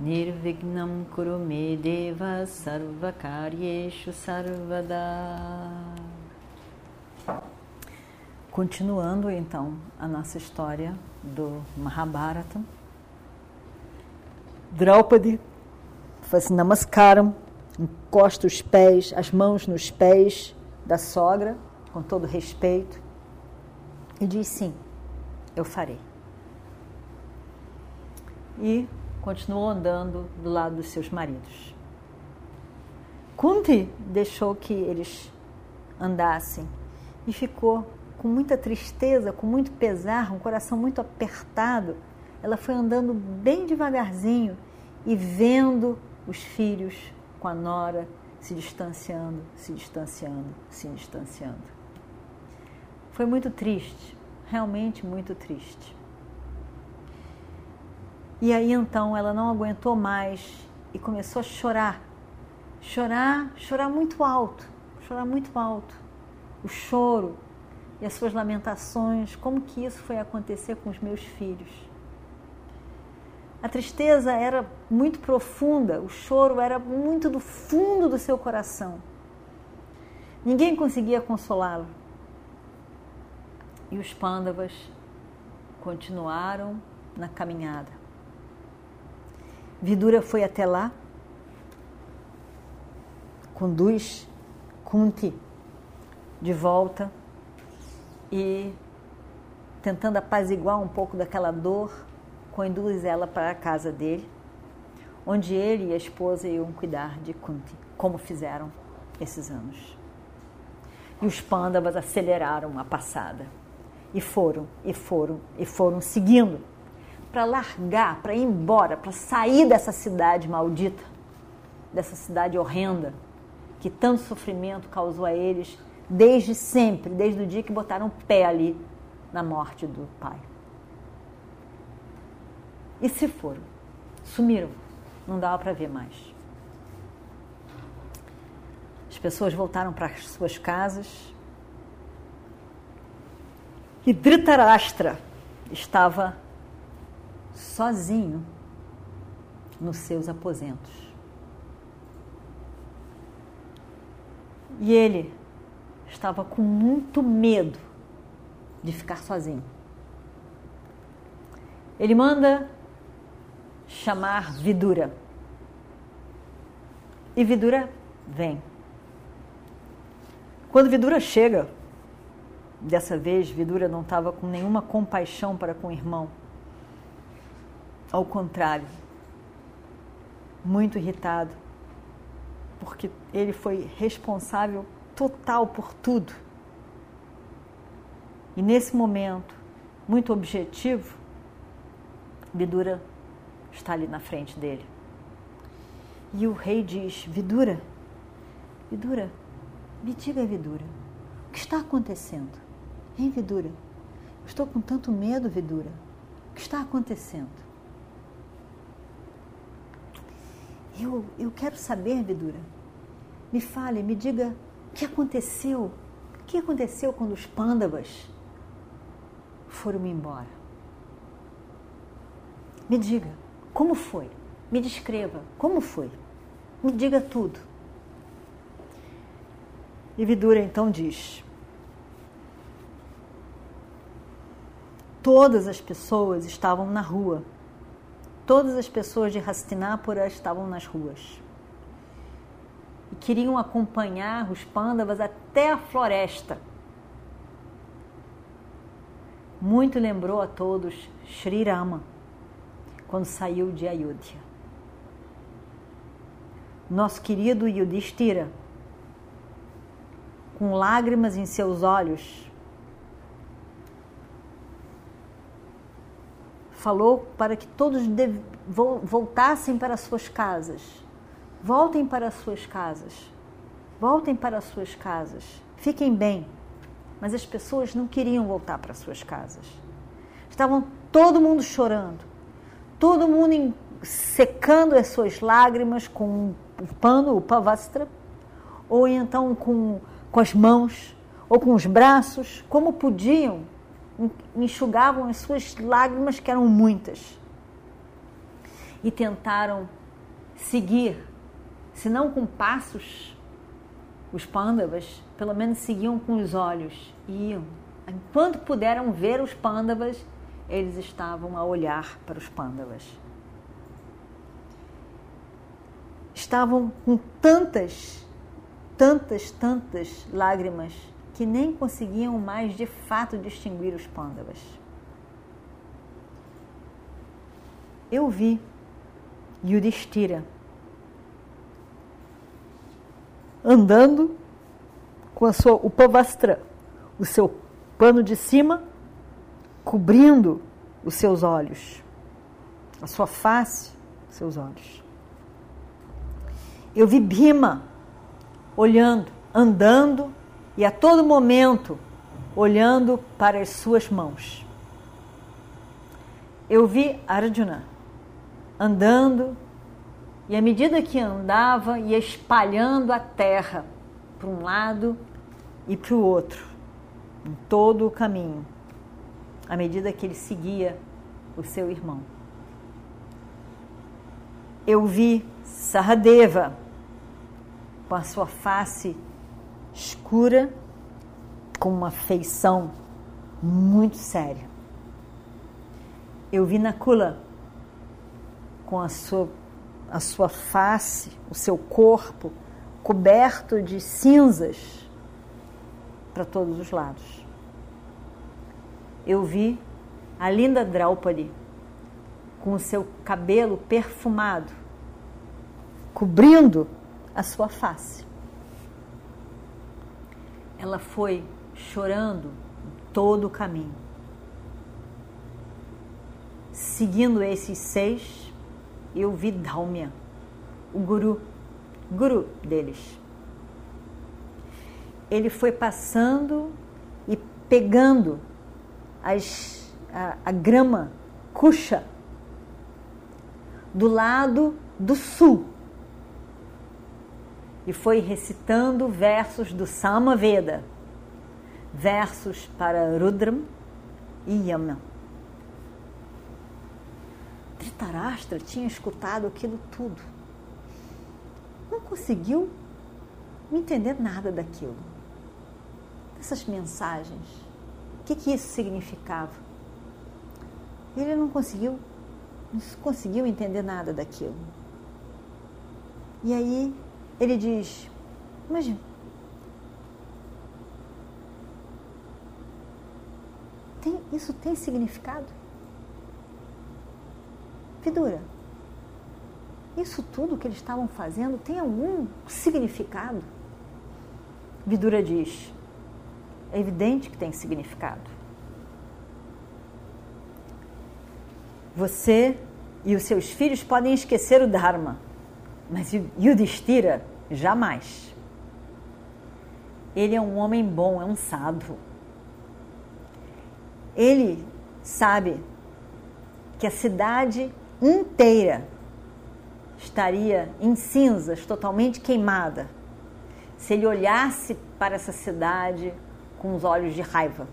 Nirvignam Kurume Deva Sarvakaryeshu Sarvada Continuando então a nossa história do Mahabharata, Draupadi faz namaskaram, encosta os pés, as mãos nos pés da sogra, com todo respeito, e diz sim, eu farei. E continuou andando do lado dos seus maridos. Kunti deixou que eles andassem e ficou com muita tristeza, com muito pesar, um coração muito apertado. Ela foi andando bem devagarzinho e vendo os filhos com a nora se distanciando, se distanciando, se distanciando. Foi muito triste, realmente muito triste. E aí então ela não aguentou mais e começou a chorar. Chorar, chorar muito alto, chorar muito alto. O choro e as suas lamentações, como que isso foi acontecer com os meus filhos? A tristeza era muito profunda, o choro era muito do fundo do seu coração. Ninguém conseguia consolá-lo. E os pândavas continuaram na caminhada. Vidura foi até lá, conduz Kunti de volta e, tentando apaziguar um pouco daquela dor, conduz ela para a casa dele, onde ele e a esposa iam cuidar de Kunti, como fizeram esses anos. E os pândavas aceleraram a passada. E foram, e foram, e foram seguindo para largar, para ir embora, para sair dessa cidade maldita, dessa cidade horrenda, que tanto sofrimento causou a eles desde sempre, desde o dia que botaram o pé ali na morte do pai. E se foram? Sumiram. Não dava para ver mais. As pessoas voltaram para as suas casas. E Dhritarashtra estava sozinho nos seus aposentos. E ele estava com muito medo de ficar sozinho. Ele manda chamar Vidura. E Vidura vem. Quando Vidura chega, dessa vez Vidura não estava com nenhuma compaixão para com o irmão. Ao contrário, muito irritado, porque ele foi responsável total por tudo. E nesse momento, muito objetivo, Vidura está ali na frente dele. E o rei diz: Vidura, Vidura, me diga, Vidura, o que está acontecendo? Hein, Vidura? estou com tanto medo, Vidura. O que está acontecendo? Eu, eu quero saber, Vidura. Me fale, me diga o que aconteceu? O que aconteceu quando os pândavas foram embora? Me diga, como foi? Me descreva, como foi? Me diga tudo. E Vidura então diz: Todas as pessoas estavam na rua. Todas as pessoas de Hastinapura estavam nas ruas e queriam acompanhar os pândavas até a floresta. Muito lembrou a todos Sri Rama quando saiu de Ayodhya. Nosso querido Yudhishthira, com lágrimas em seus olhos, falou para que todos voltassem para suas casas. Voltem para as suas casas, voltem para as suas casas, fiquem bem. Mas as pessoas não queriam voltar para as suas casas. Estavam todo mundo chorando, todo mundo secando as suas lágrimas com o pano, o pavastra, ou então com, com as mãos, ou com os braços, como podiam, enxugavam as suas lágrimas, que eram muitas, e tentaram seguir, se não com passos, os pândavas, pelo menos seguiam com os olhos e iam. Enquanto puderam ver os pândavas, eles estavam a olhar para os pândavas. Estavam com tantas, tantas, tantas lágrimas que nem conseguiam mais de fato distinguir os pândavas. Eu vi Yudhishthira andando com a sua, o pavastra, o seu pano de cima, cobrindo os seus olhos, a sua face, seus olhos. Eu vi Bhima olhando, andando e a todo momento olhando para as suas mãos. Eu vi Arjuna andando e à medida que andava ia espalhando a terra para um lado e para o outro, em todo o caminho, à medida que ele seguia o seu irmão. Eu vi Saradeva com a sua face escura, com uma feição muito séria. Eu vi Nakula com a sua, a sua face, o seu corpo coberto de cinzas para todos os lados. Eu vi a linda Draupadi com o seu cabelo perfumado, cobrindo a sua face ela foi chorando todo o caminho. Seguindo esses seis, eu vi Dhaumya, o guru, guru deles. Ele foi passando e pegando as, a, a grama cuxa do lado do sul e foi recitando versos do Samaveda, versos para Rudram e Yama. Dhritarashtra tinha escutado aquilo tudo. Não conseguiu entender nada daquilo. Essas mensagens. O que, que isso significava? Ele não conseguiu, não conseguiu entender nada daquilo. E aí ele diz: Mas tem, isso tem significado? Vidura, isso tudo que eles estavam fazendo tem algum significado? Vidura diz: é evidente que tem significado. Você e os seus filhos podem esquecer o Dharma mas Yudhishthira, jamais. Ele é um homem bom, é um sábio. Ele sabe que a cidade inteira estaria em cinzas, totalmente queimada, se ele olhasse para essa cidade com os olhos de raiva.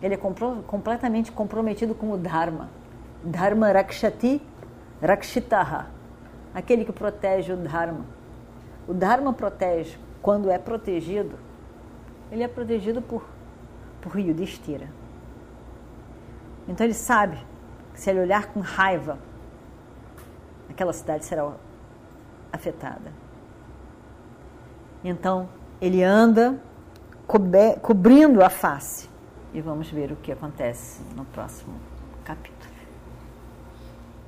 Ele é completamente comprometido com o Dharma. Dharma Rakshati Rakshitaha aquele que protege o Dharma. O Dharma protege quando é protegido, ele é protegido por, por Yudhishthira. Então ele sabe que se ele olhar com raiva, aquela cidade será afetada. Então ele anda cobrindo a face. E vamos ver o que acontece no próximo capítulo.